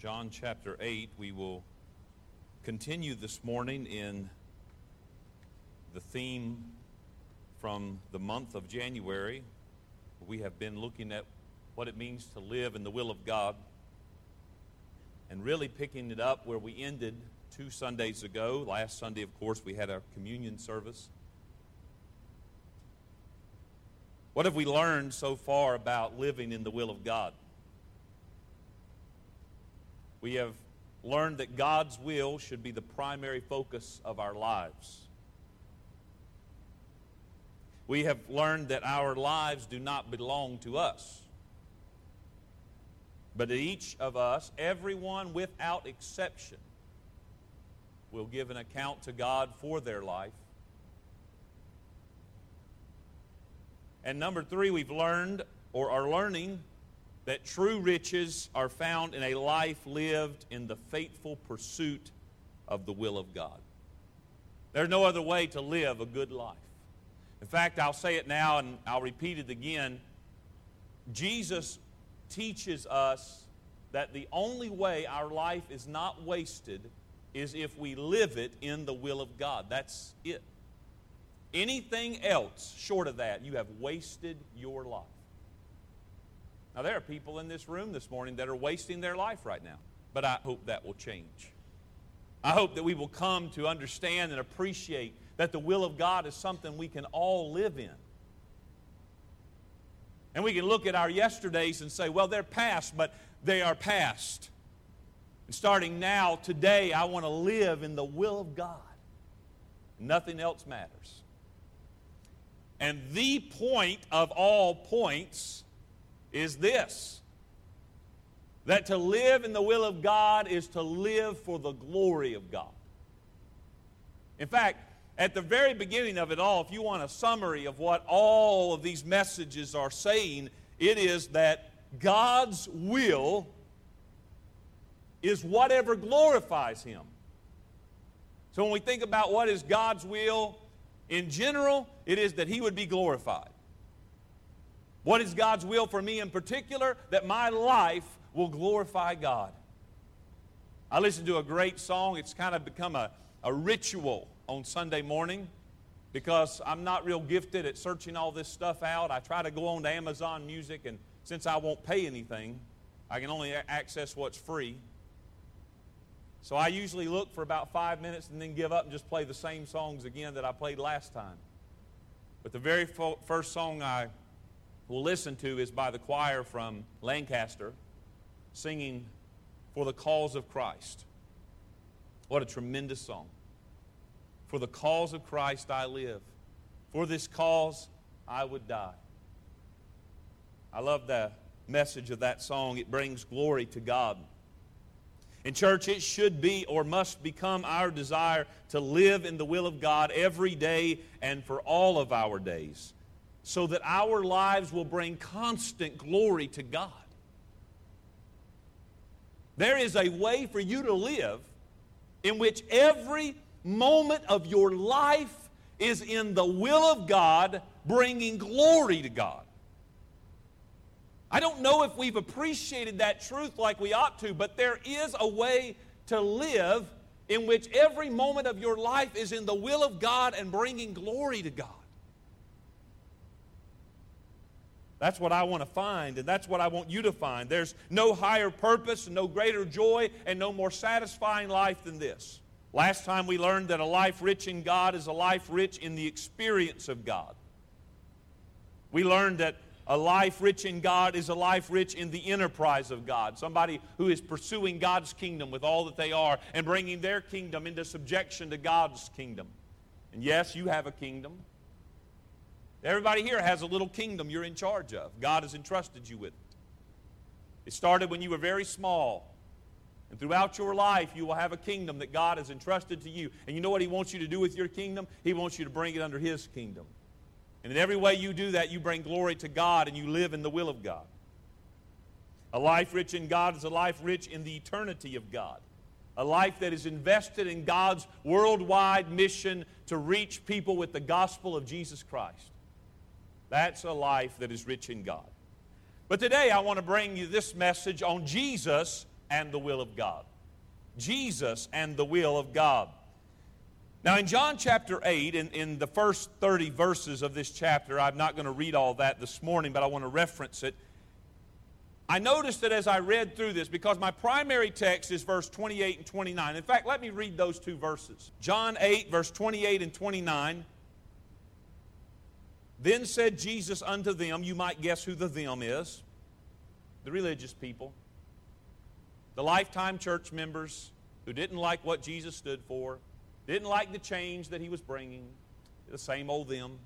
John chapter 8. We will continue this morning in the theme from the month of January. We have been looking at what it means to live in the will of God and really picking it up where we ended two Sundays ago. Last Sunday, of course, we had our communion service. What have we learned so far about living in the will of God? We have learned that God's will should be the primary focus of our lives. We have learned that our lives do not belong to us, but each of us, everyone without exception, will give an account to God for their life. And number three, we've learned or are learning that true riches are found in a life lived in the faithful pursuit of the will of God. There's no other way to live a good life. In fact, I'll say it now and I'll repeat it again. Jesus teaches us that the only way our life is not wasted is if we live it in the will of God. That's it. Anything else short of that, you have wasted your life. Now, there are people in this room this morning that are wasting their life right now, but I hope that will change. I hope that we will come to understand and appreciate that the will of God is something we can all live in. And we can look at our yesterdays and say, well, they're past, but they are past. And starting now, today, I want to live in the will of God. Nothing else matters. And the point of all points is this that to live in the will of God is to live for the glory of God. In fact, at the very beginning of it all, if you want a summary of what all of these messages are saying, it is that God's will is whatever glorifies Him. So when we think about what is God's will, in general, it is that He would be glorified. What is God's will for me in particular? That my life will glorify God. I listened to a great song. It's kind of become a, a ritual on Sunday morning because I'm not real gifted at searching all this stuff out. I try to go on to Amazon Music, and since I won't pay anything, I can only access what's free. So I usually look for about five minutes and then give up and just play the same songs again that I played last time. But the very first song I will listen to is by the choir from Lancaster singing For the Cause of Christ. What a tremendous song. For the cause of Christ I live. For this cause I would die. I love the message of that song. It brings glory to God. In church, it should be or must become our desire to live in the will of God every day and for all of our days so that our lives will bring constant glory to God. There is a way for you to live in which every moment of your life is in the will of God, bringing glory to God. I don't know if we've appreciated that truth like we ought to, but there is a way to live in which every moment of your life is in the will of God and bringing glory to God. That's what I want to find, and that's what I want you to find. There's no higher purpose, no greater joy, and no more satisfying life than this. Last time we learned that a life rich in God is a life rich in the experience of God. We learned that a life rich in God is a life rich in the enterprise of God. Somebody who is pursuing God's kingdom with all that they are and bringing their kingdom into subjection to God's kingdom. And yes, you have a kingdom. Everybody here has a little kingdom you're in charge of. God has entrusted you with it. It started when you were very small. And throughout your life, you will have a kingdom that God has entrusted to you. And you know what He wants you to do with your kingdom? He wants you to bring it under His kingdom. And in every way you do that, you bring glory to God and you live in the will of God. A life rich in God is a life rich in the eternity of God. A life that is invested in God's worldwide mission to reach people with the gospel of Jesus Christ. That's a life that is rich in God. But today I want to bring you this message on Jesus and the will of God. Jesus and the will of God. Now, in John chapter 8, in, in the first 30 verses of this chapter, I'm not going to read all that this morning, but I want to reference it. I noticed that as I read through this, because my primary text is verse 28 and 29. In fact, let me read those two verses. John 8, verse 28 and 29. Then said Jesus unto them, you might guess who the them is the religious people, the lifetime church members who didn't like what Jesus stood for, didn't like the change that he was bringing, the same old them.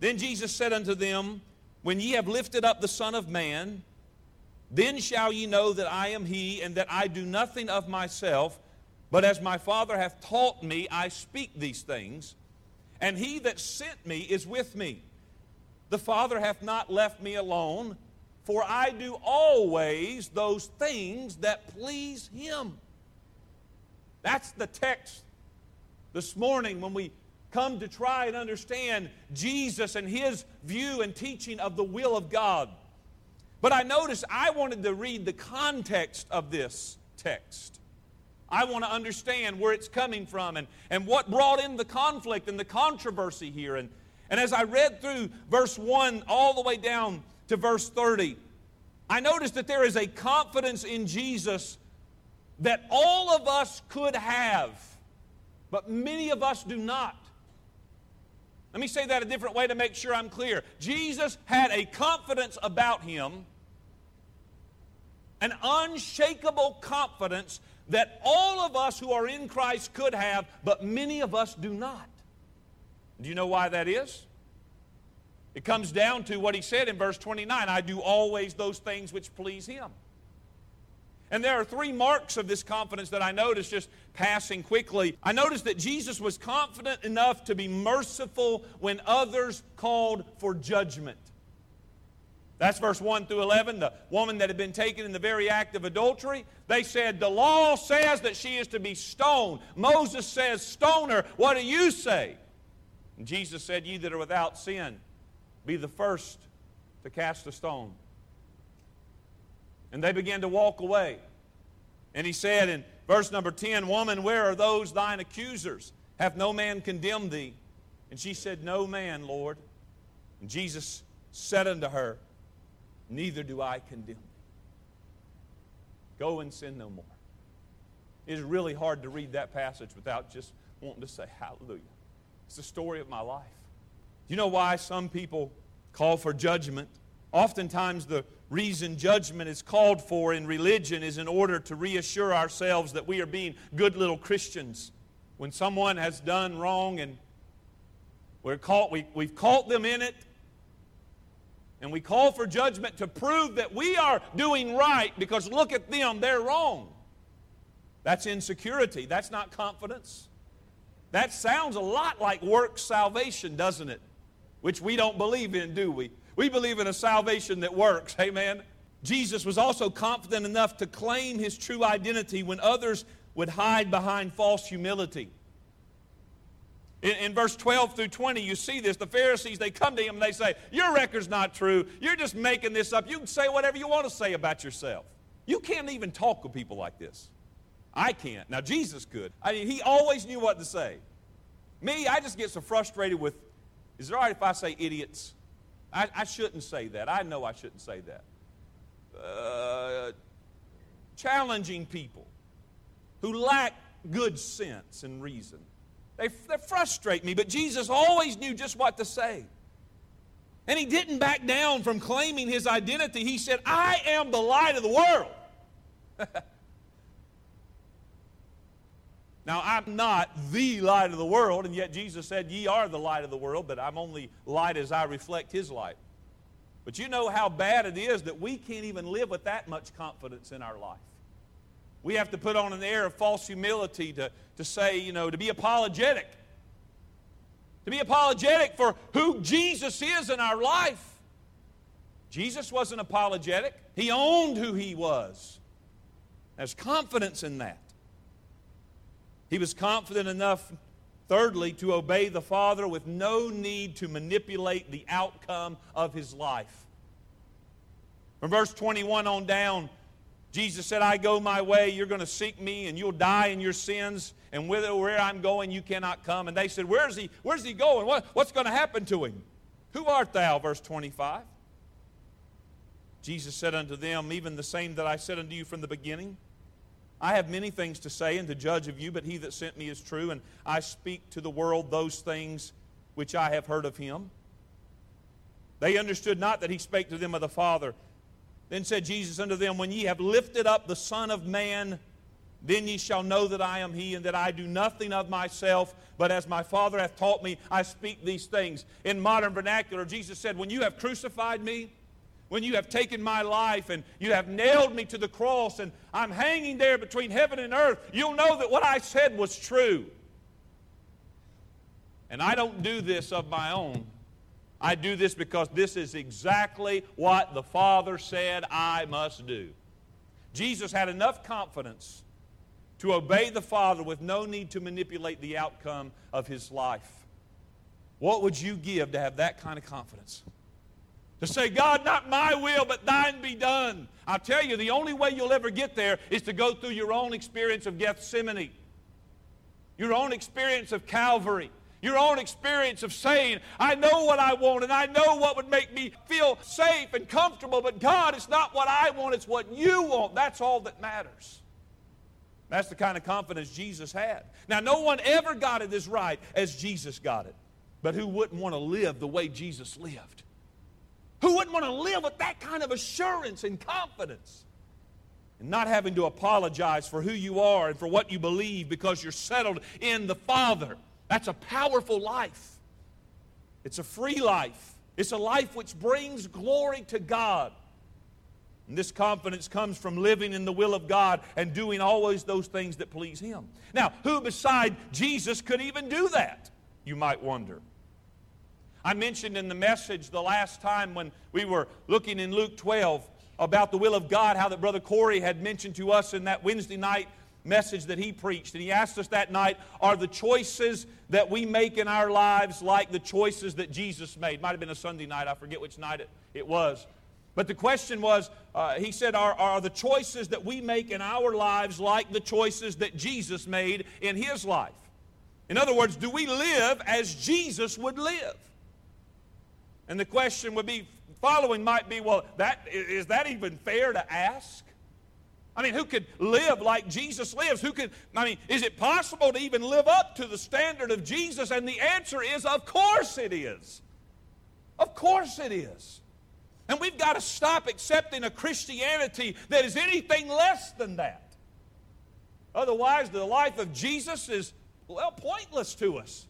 Then Jesus said unto them, When ye have lifted up the Son of Man, then shall ye know that I am he, and that I do nothing of myself, but as my Father hath taught me, I speak these things. And he that sent me is with me. The Father hath not left me alone, for I do always those things that please him. That's the text this morning when we come to try and understand Jesus and his view and teaching of the will of God. But I noticed I wanted to read the context of this text. I want to understand where it's coming from and, and what brought in the conflict and the controversy here. And, and as I read through verse 1 all the way down to verse 30, I noticed that there is a confidence in Jesus that all of us could have, but many of us do not. Let me say that a different way to make sure I'm clear. Jesus had a confidence about him, an unshakable confidence that all of us who are in Christ could have, but many of us do not. Do you know why that is? It comes down to what he said in verse 29 I do always those things which please him. And there are three marks of this confidence that I noticed just passing quickly. I noticed that Jesus was confident enough to be merciful when others called for judgment. That's verse 1 through 11. The woman that had been taken in the very act of adultery, they said, The law says that she is to be stoned. Moses says, Stone her. What do you say? And Jesus said, Ye that are without sin, be the first to cast a stone. And they began to walk away. And he said in verse number 10, Woman, where are those thine accusers? Hath no man condemned thee? And she said, No man, Lord. And Jesus said unto her, Neither do I condemn thee. Go and sin no more. It is really hard to read that passage without just wanting to say, Hallelujah. It's the story of my life. Do you know why some people call for judgment? Oftentimes, the reason judgment is called for in religion is in order to reassure ourselves that we are being good little Christians. When someone has done wrong and we're caught, we, we've caught them in it, and we call for judgment to prove that we are doing right because look at them, they're wrong. That's insecurity. That's not confidence. That sounds a lot like work salvation, doesn't it? Which we don't believe in, do we? We believe in a salvation that works. Amen. Jesus was also confident enough to claim his true identity when others would hide behind false humility. In, in, verse 12 through 20, you see this. The Pharisees, they come to him and they say, Your record's not true. You're just making this up. You can say whatever you want to say about yourself. You can't even talk with people like this. I can't. Now, Jesus could. I mean, he always knew what to say. Me, I just get so frustrated with, is it all right if I say idiots? I, I shouldn't say that. I know I shouldn't say that. Uh, challenging people who lack good sense and reason. They, they frustrate me, but Jesus always knew just what to say. And he didn't back down from claiming his identity. He said, I am the light of the world. Now, I'm not the light of the world, and yet Jesus said, Ye are the light of the world, but I'm only light as I reflect His light. But you know how bad it is that we can't even live with that much confidence in our life. We have to put on an air of false humility to, to say, you know, to be apologetic. To be apologetic for who Jesus is in our life. Jesus wasn't apologetic, He owned who He was. There's confidence in that. He was confident enough, thirdly, to obey the Father with no need to manipulate the outcome of his life. From verse 21 on down, Jesus said, I go my way, you're going to seek me, and you'll die in your sins, and whither, where I'm going, you cannot come. And they said, Where's he, where's he going? What, what's going to happen to him? Who art thou? Verse 25. Jesus said unto them, Even the same that I said unto you from the beginning. I have many things to say and to judge of you, but he that sent me is true, and I speak to the world those things which I have heard of him. They understood not that he spake to them of the Father. Then said Jesus unto them, When ye have lifted up the Son of Man, then ye shall know that I am he, and that I do nothing of myself, but as my Father hath taught me, I speak these things. In modern vernacular, Jesus said, When you have crucified me, when you have taken my life and you have nailed me to the cross, and I'm hanging there between heaven and earth, you'll know that what I said was true. And I don't do this of my own. I do this because this is exactly what the Father said I must do. Jesus had enough confidence to obey the Father with no need to manipulate the outcome of his life. What would you give to have that kind of confidence? To say, God, not my will, but thine be done. I'll tell you, the only way you'll ever get there is to go through your own experience of Gethsemane, your own experience of Calvary your own experience of saying, I know what I want and I know what would make me feel safe and comfortable, but God, it's not what I want, it's what you want. That's all that matters. That's the kind of confidence Jesus had. Now, no one ever got it as right as Jesus got it. But who wouldn't want to live the way Jesus lived? Who wouldn't want to live with that kind of assurance and confidence? And not having to apologize for who you are and for what you believe because you're settled in the Father. That's a powerful life. It's a free life. It's a life which brings glory to God. And this confidence comes from living in the will of God and doing always those things that please Him. Now, who beside Jesus could even do that? You might wonder. I mentioned in the message the last time when we were looking in Luke 12 about the will of God, how that Brother Corey had mentioned to us in that Wednesday night message that he preached. And he asked us that night Are the choices that we make in our lives like the choices that Jesus made? Might have been a Sunday night, I forget which night it, it was. But the question was, uh, he said, are, are the choices that we make in our lives like the choices that Jesus made in his life? In other words, do we live as Jesus would live? And the question would be following might be, well, that, is that even fair to ask? I mean, who could live like Jesus lives? Who could, I mean, is it possible to even live up to the standard of Jesus? And the answer is, of course it is. Of course it is. And we've got to stop accepting a Christianity that is anything less than that. Otherwise, the life of Jesus is, well, pointless to us.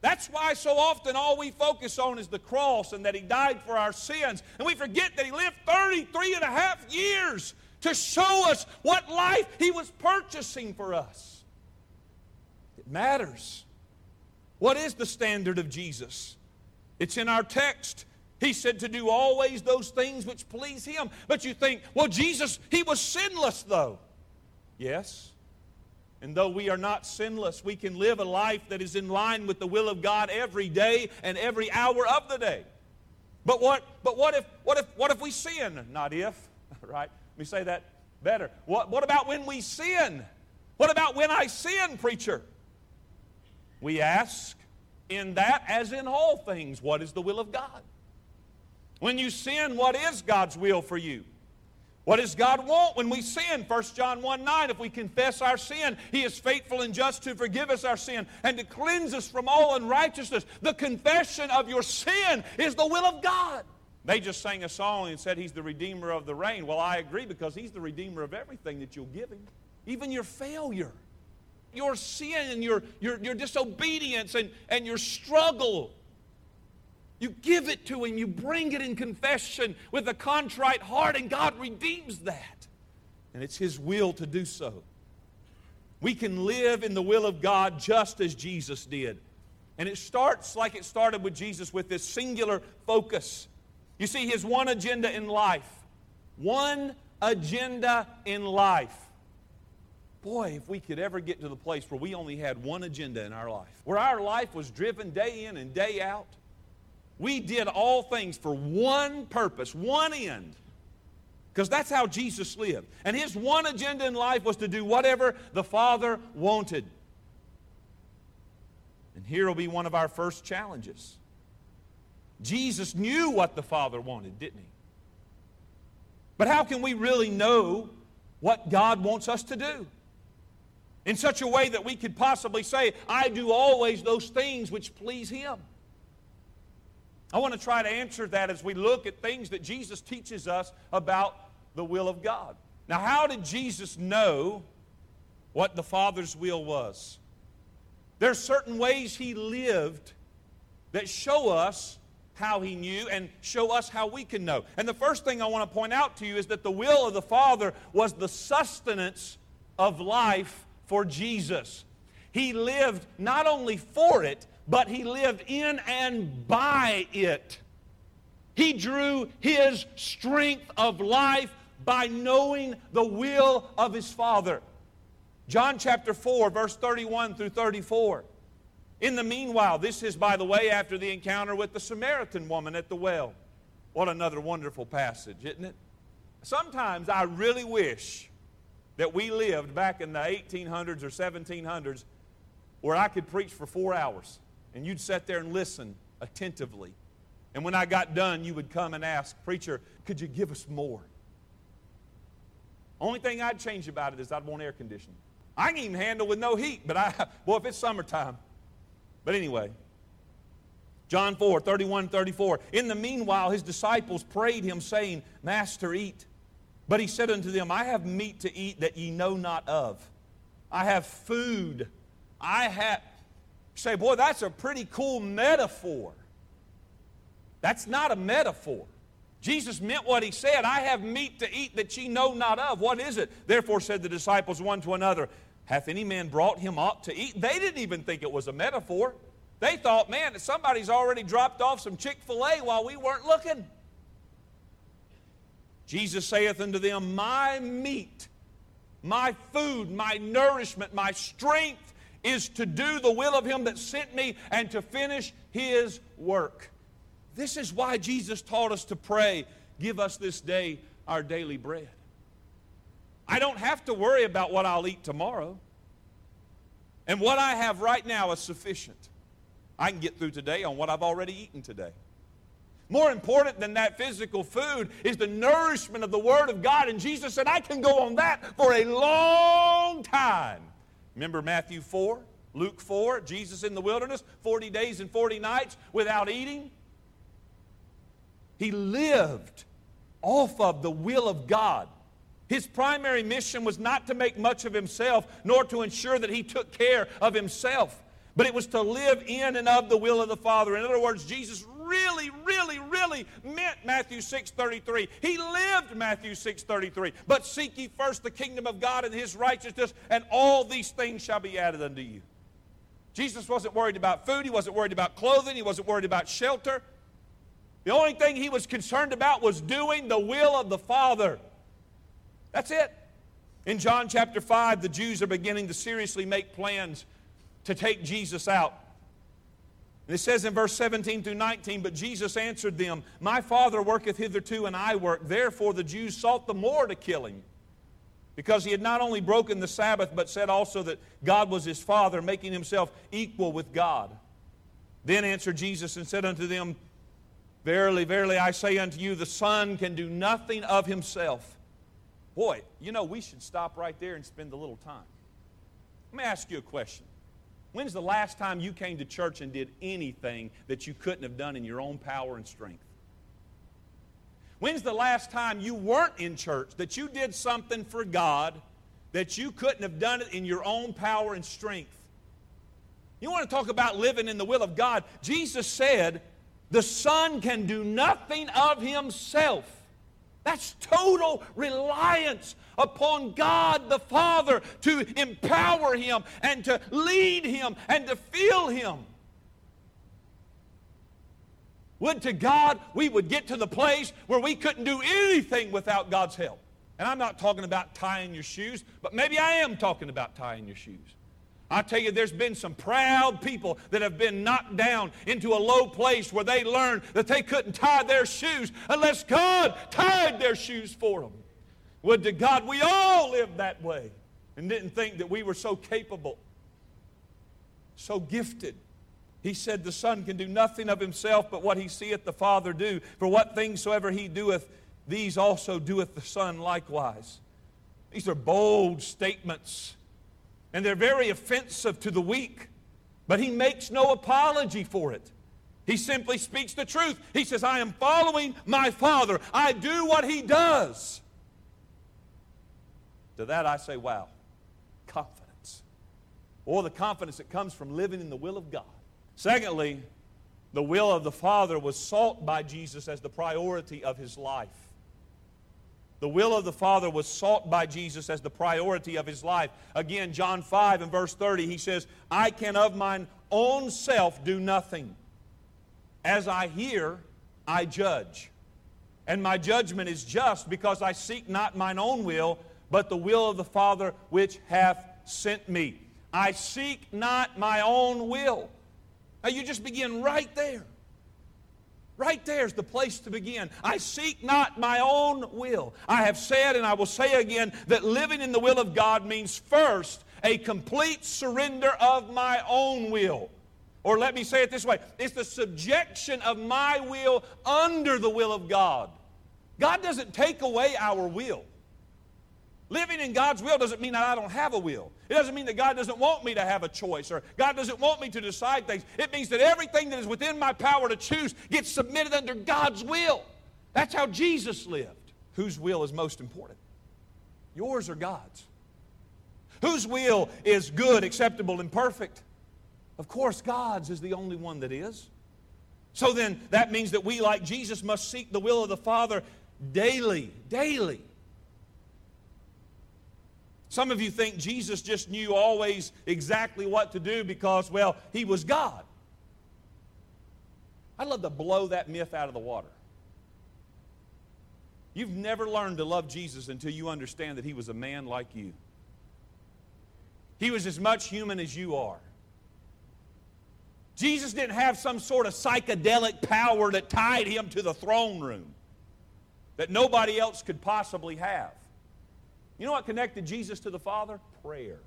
That's why so often all we focus on is the cross and that He died for our sins. And we forget that He lived 33 and a half years to show us what life He was purchasing for us. It matters. What is the standard of Jesus? It's in our text. He said to do always those things which please Him. But you think, well, Jesus, He was sinless, though. Yes. And though we are not sinless, we can live a life that is in line with the will of God every day and every hour of the day. But what, but what, if, what, if, what if we sin? Not if, right? Let me say that better. What, what about when we sin? What about when I sin, preacher? We ask in that as in all things, what is the will of God? When you sin, what is God's will for you? What does God want when we sin? 1 John 1 9, if we confess our sin, He is faithful and just to forgive us our sin and to cleanse us from all unrighteousness. The confession of your sin is the will of God. They just sang a song and said he's the redeemer of the rain. Well, I agree because he's the redeemer of everything that you'll give him, even your failure, your sin, and your, your, your disobedience, and, and your struggle. You give it to him, you bring it in confession with a contrite heart, and God redeems that. And it's his will to do so. We can live in the will of God just as Jesus did. And it starts like it started with Jesus with this singular focus. You see, his one agenda in life. One agenda in life. Boy, if we could ever get to the place where we only had one agenda in our life, where our life was driven day in and day out, we did all things for one purpose, one end Because that's how Jesus lived. And his one agenda in life was to do whatever the Father wanted. And here will be one of our first challenges. Jesus knew what the Father wanted, didn't he? But how can we really know what God wants us to do? In such a way that we could possibly say, I do always those things which please Him. I want to try to answer that as we look at things that Jesus teaches us about the will of God. Now, how did Jesus know what the Father's will was? There's certain ways he lived that show us how he knew and show us how we can know. And the first thing I want to point out to you is that the will of the Father was the sustenance of life for Jesus. He lived not only for it, but he lived in and by it. He drew his strength of life by knowing the will of his Father. John chapter 4, verse 31 through 34. In the meanwhile, this is, by the way, after the encounter with the Samaritan woman at the well. What another wonderful passage, isn't it? Sometimes I really wish that we lived back in the 1800s or 1700s where I could preach for four hours and you'd sit there and listen attentively. And when I got done, you would come and ask, Preacher, could you give us more? Only thing I'd change about it is I'd want air conditioning. I can even handle with no heat, but I, boy, if it's summertime. But anyway, John 4, 31, 34. In the meanwhile, his disciples prayed him, saying, Master, eat. But he said unto them, I have meat to eat that ye know not of. I have food. I have. say, boy, that's a pretty cool metaphor. That's not a metaphor. Jesus meant what he said. I have meat to eat that ye know not of. What is it? Therefore said the disciples one to another, Hath any man brought him up to eat? They didn't even think it was a metaphor. They thought, man, somebody's already dropped off some Chick fil A while we weren't looking. Jesus saith unto them, My meat, my food, my nourishment, my strength is to do the will of him that sent me and to finish his work. This is why Jesus taught us to pray, Give us this day our daily bread. I don't have to worry about what I'll eat tomorrow. And what I have right now is sufficient. I can get through today on what I've already eaten today. More important than that physical food is the nourishment of the Word of God. And Jesus said, I can go on that for a long time. Remember Matthew 4, Luke 4, Jesus in the wilderness, 40 days and 40 nights without eating? He lived off of the will of God. His primary mission was not to make much of himself, nor to ensure that he took care of himself, but it was to live in and of the will of the Father. In other words, Jesus really, really, really meant Matthew 6.33. He lived Matthew 6.33. But seek ye first the kingdom of God and his righteousness, and all these things shall be added unto you. Jesus wasn't worried about food. He wasn't worried about clothing. He wasn't worried about shelter. The only thing he was concerned about was doing the will of the Father. That's it. In John chapter 5, the Jews are beginning to seriously make plans to take Jesus out. And it says in verse 17 through 19, But Jesus answered them, My Father worketh hitherto, and I work. Therefore the Jews sought the more to kill him, because he had not only broken the Sabbath, but said also that God was his Father, making himself equal with God. Then answered Jesus and said unto them, Verily, verily, I say unto you, the Son can do nothing of himself. Boy, you know, we should stop right there and spend a little time. Let me ask you a question. When's the last time you came to church and did anything that you couldn't have done in your own power and strength? When's the last time you weren't in church, that you did something for God that you couldn't have done it in your own power and strength? You want to talk about living in the will of God? Jesus said, the Son can do nothing of himself. That's total reliance upon God the Father to empower him and to lead him and to fill him. Would to God we would get to the place where we couldn't do anything without God's help. And I'm not talking about tying your shoes, but maybe I am talking about tying your shoes. I tell you, there's been some proud people that have been knocked down into a low place where they learned that they couldn't tie their shoes unless God tied their shoes for them. Would to God we all lived that way and didn't think that we were so capable, so gifted. He said, The Son can do nothing of himself but what he seeth the Father do. For what things soever he doeth, these also doeth the Son likewise. These are bold statements, and they're very offensive to the weak, but he makes no apology for it. He simply speaks the truth. He says, I am following my Father. I do what He does. To that I say, wow, confidence. Or the confidence that comes from living in the will of God. Secondly, the will of the Father was sought by Jesus as the priority of his life. The will of the Father was sought by Jesus as the priority of his life. Again, John 5 and verse 30, he says, I can of mine own self do nothing. As I hear, I judge. And my judgment is just because I seek not mine own will, but the will of the Father which hath sent me. I seek not my own will. Now you just begin right there. Right there is the place to begin. I seek not my own will. I have said, and I will say again, that living in the will of God means first a complete surrender of my own will. Or let me say it this way it's the subjection of my will under the will of God. God doesn't take away our will. Living in God's will doesn't mean that I don't have a will. It doesn't mean that God doesn't want me to have a choice or God doesn't want me to decide things. It means that everything that is within my power to choose gets submitted under God's will. That's how Jesus lived. Whose will is most important? Yours or God's? Whose will is good, acceptable, and perfect? Of course, God's is the only one that is. So then, that means that we, like Jesus, must seek the will of the Father daily, daily. Some of you think Jesus just knew always exactly what to do because, well, he was God. I'd love to blow that myth out of the water. You've never learned to love Jesus until you understand that he was a man like you. He was as much human as you are. Jesus didn't have some sort of psychedelic power that tied him to the throne room that nobody else could possibly have. You know what connected Jesus to the Father? Prayer.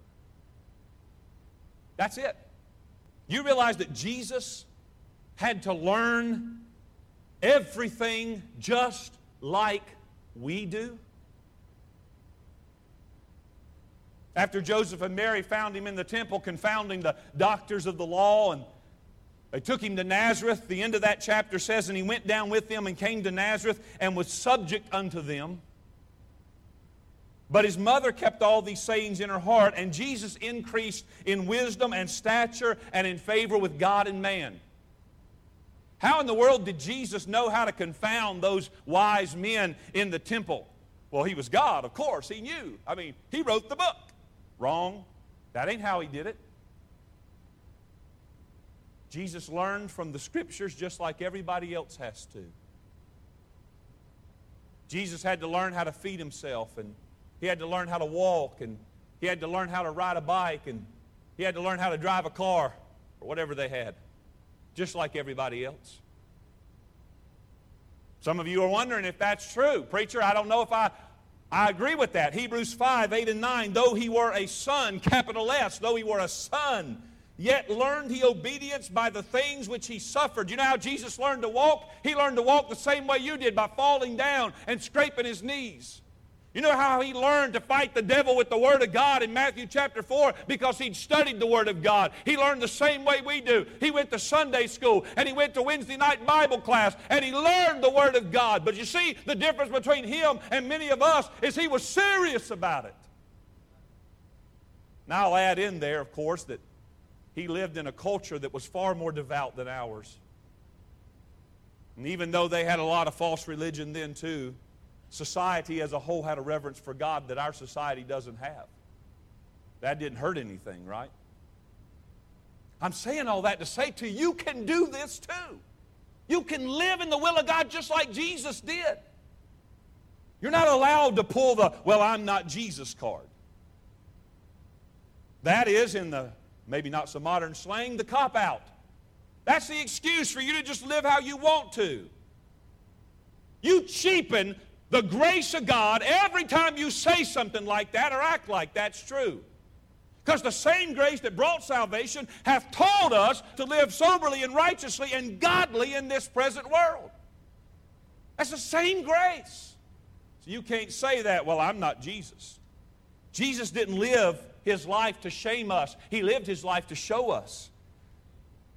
That's it. You realize that Jesus had to learn everything just like we do? After Joseph and Mary found him in the temple, confounding the doctors of the law and they took him to Nazareth. The end of that chapter says, And he went down with them and came to Nazareth and was subject unto them. But his mother kept all these sayings in her heart, and Jesus increased in wisdom and stature and in favor with God and man. How in the world did Jesus know how to confound those wise men in the temple? Well, he was God, of course. He knew. I mean, he wrote the book. Wrong. That ain't how he did it. Jesus learned from the scriptures just like everybody else has to. Jesus had to learn how to feed himself, and he had to learn how to walk, and he had to learn how to ride a bike, and he had to learn how to drive a car, or whatever they had, just like everybody else. Some of you are wondering if that's true. Preacher, I don't know if I, I agree with that. Hebrews 5, 8, and 9. Though he were a son, capital S, though he were a son, yet learned he obedience by the things which he suffered. You know how Jesus learned to walk? He learned to walk the same way you did by falling down and scraping his knees. You know how he learned to fight the devil with the Word of God in Matthew chapter 4? Because he'd studied the Word of God. He learned the same way we do. He went to Sunday school and he went to Wednesday night Bible class and he learned the Word of God. But you see, the difference between him and many of us is he was serious about it. Now I'll add in there, of course, that he lived in a culture that was far more devout than ours. And even though they had a lot of false religion then, too, society as a whole had a reverence for God that our society doesn't have. That didn't hurt anything, right? I'm saying all that to say to you, you can do this too. You can live in the will of God just like Jesus did. You're not allowed to pull the, well, I'm not Jesus card. That is, in the maybe not so modern slang, the cop out. That's the excuse for you to just live how you want to. You cheapen the grace of God every time you say something like that or act like that's true. Because the same grace that brought salvation hath told us to live soberly and righteously and godly in this present world. That's the same grace. So you can't say that, well, I'm not Jesus. Jesus didn't live his life to shame us, he lived his life to show us.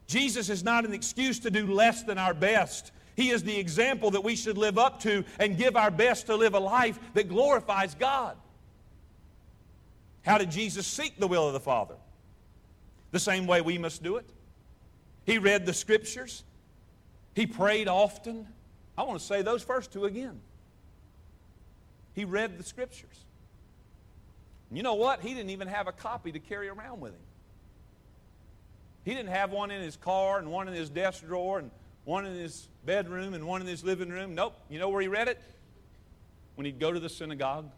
Jesus is not an excuse to do less than our best. He is the example that we should live up to and give our best to live a life that glorifies God. How did Jesus seek the will of the Father? The same way we must do it. He read the Scriptures, he prayed often. I want to say those first two again. He read the Scriptures. And you know what? He didn't even have a copy to carry around with him. He didn't have one in his car and one in his desk drawer and one in his bedroom and one in his living room. Nope. You know where he read it? When he'd go to the synagogue.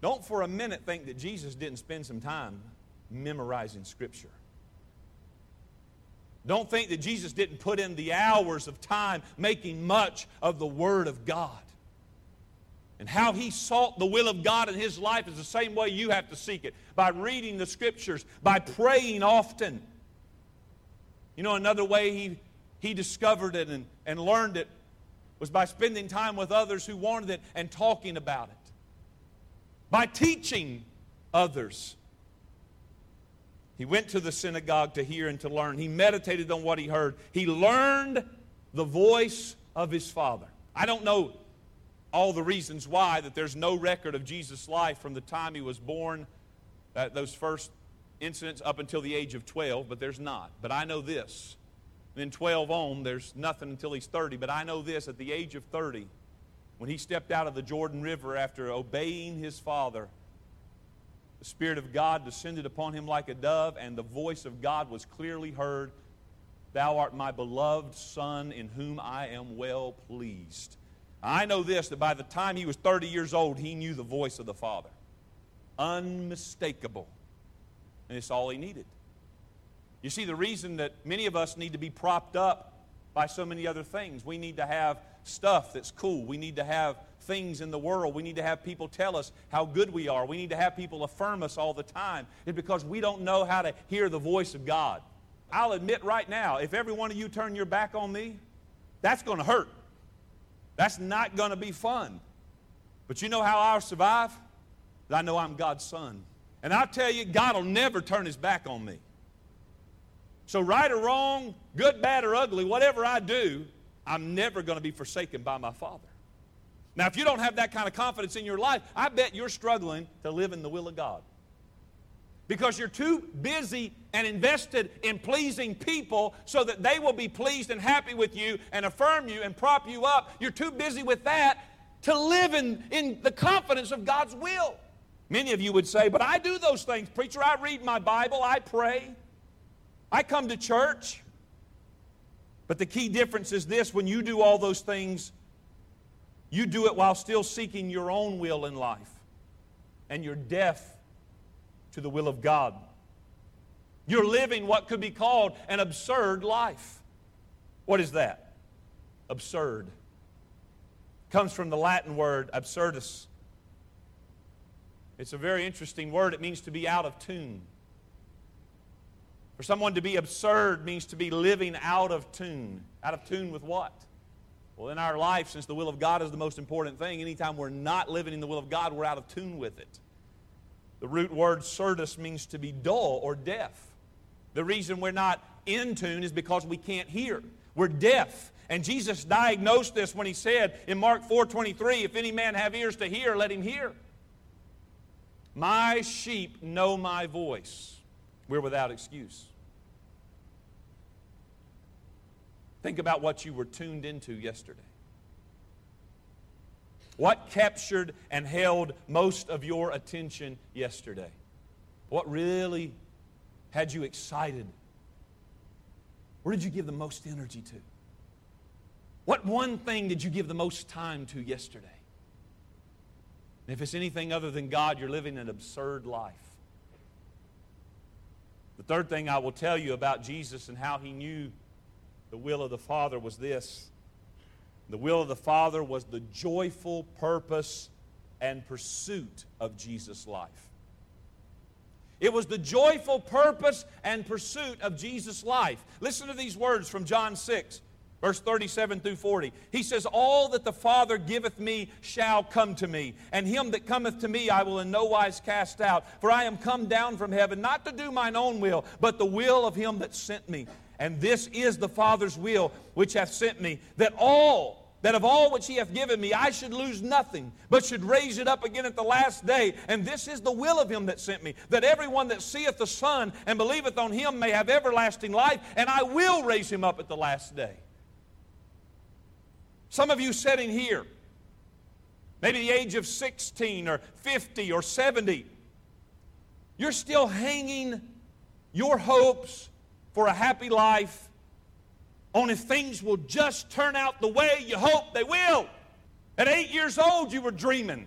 Don't for a minute think that Jesus didn't spend some time memorizing Scripture. Don't think that Jesus didn't put in the hours of time making much of the Word of God. And how he sought the will of God in his life is the same way you have to seek it by reading the Scriptures, by praying often. You know, another way he, he discovered it and, and learned it was by spending time with others who wanted it and talking about it by teaching others. He went to the synagogue to hear and to learn. He meditated on what he heard. He learned the voice of his Father. I don't know all the reasons why that there's no record of Jesus' life from the time he was born, that those first incidents up until the age of 12, but there's not. But I know this. Then 12 on, there's nothing until he's 30. But I know this at the age of 30, when he stepped out of the Jordan River after obeying his father, the Spirit of God descended upon him like a dove, and the voice of God was clearly heard Thou art my beloved Son, in whom I am well pleased. I know this that by the time he was 30 years old, he knew the voice of the Father. Unmistakable. And it's all he needed. You see, the reason that many of us need to be propped up by so many other things, we need to have stuff that's cool. We need to have things in the world. We need to have people tell us how good we are. We need to have people affirm us all the time. It's because we don't know how to hear the voice of God. I'll admit right now, if every one of you turn your back on me, that's going to hurt. That's not going to be fun. But you know how I'll survive? I know I'm God's son. And I tell you, God will never turn his back on me. So, right or wrong, good, bad, or ugly, whatever I do, I'm never going to be forsaken by my Father. Now, if you don't have that kind of confidence in your life, I bet you're struggling to live in the will of God. Because you're too busy and invested in pleasing people so that they will be pleased and happy with you and affirm you and prop you up. You're too busy with that to live in, in the confidence of God's will. Many of you would say, But I do those things, preacher. I read my Bible, I pray, I come to church. But the key difference is this when you do all those things, you do it while still seeking your own will in life. And you're deaf to the will of God. You're living what could be called an absurd life. What is that? Absurd. Comes from the Latin word absurdus. It's a very interesting word. It means to be out of tune. For someone to be absurd means to be living out of tune. Out of tune with what? Well, in our life, since the will of God is the most important thing, anytime we're not living in the will of God, we're out of tune with it. The root word surdus means to be dull or deaf. The reason we're not in tune is because we can't hear. We're deaf. And Jesus diagnosed this when he said in Mark 4:23, if any man have ears to hear, let him hear. My sheep know my voice. We're without excuse. Think about what you were tuned into yesterday. What captured and held most of your attention yesterday? What really had you excited? Where did you give the most energy to? What one thing did you give the most time to yesterday? And if it's anything other than God, you're living an absurd life. The third thing I will tell you about Jesus and how he knew the will of the Father was this The will of the Father was the joyful purpose and pursuit of Jesus' life. It was the joyful purpose and pursuit of Jesus' life. Listen to these words from John 6, verse 37 through 40. He says, All that the Father giveth me shall come to me, and him that cometh to me I will in no wise cast out. For I am come down from heaven, not to do mine own will, but the will of him that sent me. And this is the Father's will which hath sent me, that all that of all which he hath given me I should lose nothing, but should raise it up again at the last day. And this is the will of him that sent me, that everyone that seeth the Son and believeth on him may have everlasting life, and I will raise him up at the last day. Some of you sitting here, maybe the age of 16 or 50 or 70, you're still hanging your hopes for a happy life on if things will just turn out the way you hope they will. At eight years old, you were dreaming.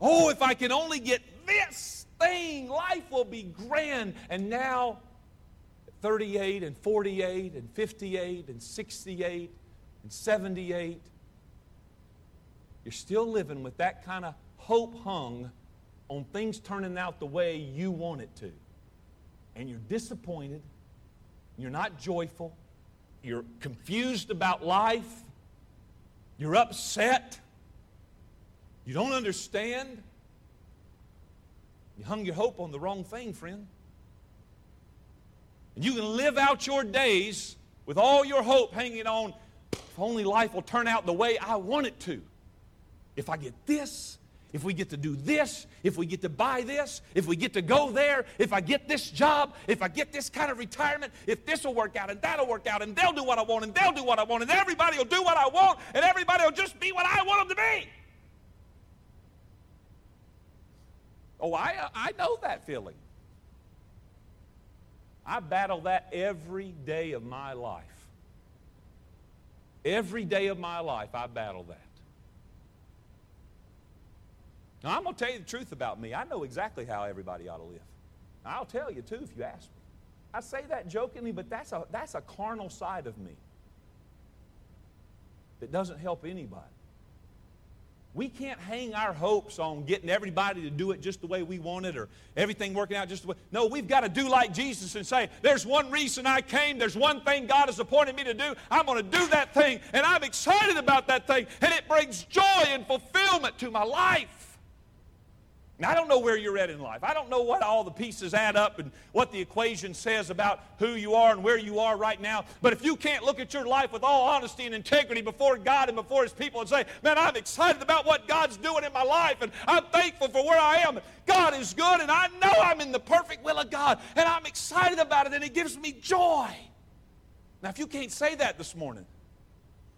Oh, if I can only get this thing, life will be grand. And now, 38 and 48 and 58 and 68 and 78, you're still living with that kind of hope hung on things turning out the way you want it to. And you're disappointed, you're not joyful, you're confused about life, you're upset, you don't understand. You hung your hope on the wrong thing, friend. And you can live out your days with all your hope hanging on if only life will turn out the way I want it to. If I get this, if we get to do this, if we get to buy this, if we get to go there, if I get this job, if I get this kind of retirement, if this will work out and that'll work out and they'll do what I want and they'll do what I want and everybody will do what I want and everybody will just be what I want them to be. Oh, I, I know that feeling. I battle that every day of my life. Every day of my life, I battle that. Now, I'm going to tell you the truth about me. I know exactly how everybody ought to live. I'll tell you, too, if you ask me. I say that jokingly, but that's a, that's a carnal side of me that doesn't help anybody. We can't hang our hopes on getting everybody to do it just the way we want it or everything working out just the way. No, we've got to do like Jesus and say, There's one reason I came. There's one thing God has appointed me to do. I'm going to do that thing, and I'm excited about that thing, and it brings joy and fulfillment to my life. Now, I don't know where you're at in life. I don't know what all the pieces add up and what the equation says about who you are and where you are right now. But if you can't look at your life with all honesty and integrity before God and before His people and say, man, I'm excited about what God's doing in my life and I'm thankful for where I am. God is good and I know I'm in the perfect will of God and I'm excited about it and it gives me joy. Now, if you can't say that this morning,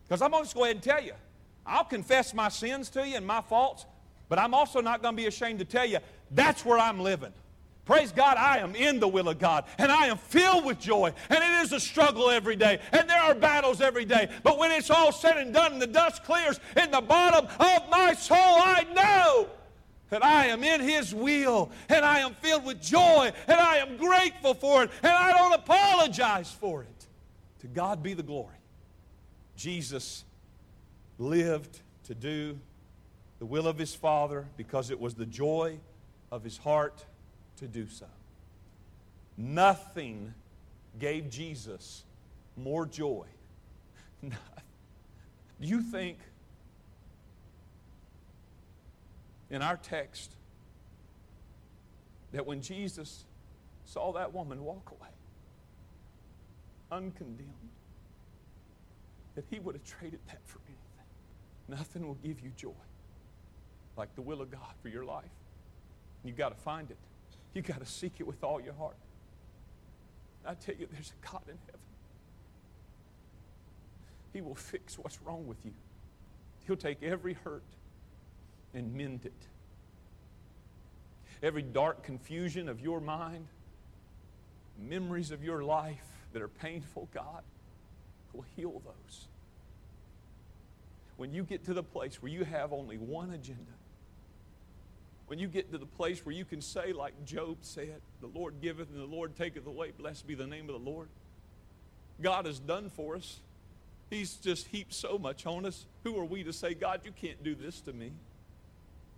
because I'm going to go ahead and tell you, I'll confess my sins to you and my faults. But I'm also not going to be ashamed to tell you that's where I'm living. Praise God, I am in the will of God and I am filled with joy. And it is a struggle every day and there are battles every day. But when it's all said and done and the dust clears in the bottom of my soul, I know that I am in His will and I am filled with joy and I am grateful for it and I don't apologize for it. To God be the glory. Jesus lived to do the will of his Father because it was the joy of his heart to do so. Nothing gave Jesus more joy. Do you think in our text that when Jesus saw that woman walk away, uncondemned, that he would have traded that for anything? Nothing will give you joy like the will of God for your life. You've got to find it. You've got to seek it with all your heart. I tell you, there's a God in heaven. He will fix what's wrong with you. He'll take every hurt and mend it. Every dark confusion of your mind, memories of your life that are painful, God will heal those. When you get to the place where you have only one agenda, when you get to the place where you can say, like Job said, the Lord giveth and the Lord taketh away, blessed be the name of the Lord. God has done for us. He's just heaped so much on us. Who are we to say, God, you can't do this to me?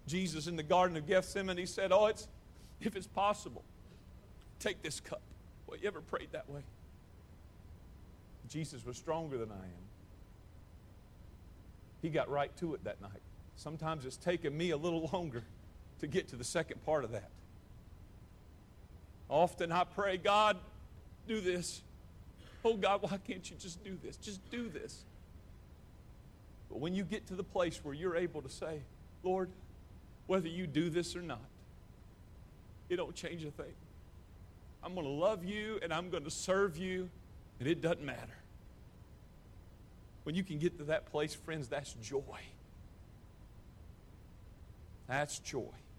Jesus in the Garden of Gethsemane he said, Oh, it's if it's possible, take this cup. Well, you ever prayed that way? Jesus was stronger than I am. He got right to it that night. Sometimes it's taken me a little longer to get to the second part of that. Often I pray, God, do this. Oh, God, why can't you just do this? Just do this. But when you get to the place where you're able to say, Lord, whether you do this or not, it don't change a thing. I'm going to love you and I'm going to serve you, and it doesn't matter. When you can get to that place, friends, that's joy. That's joy.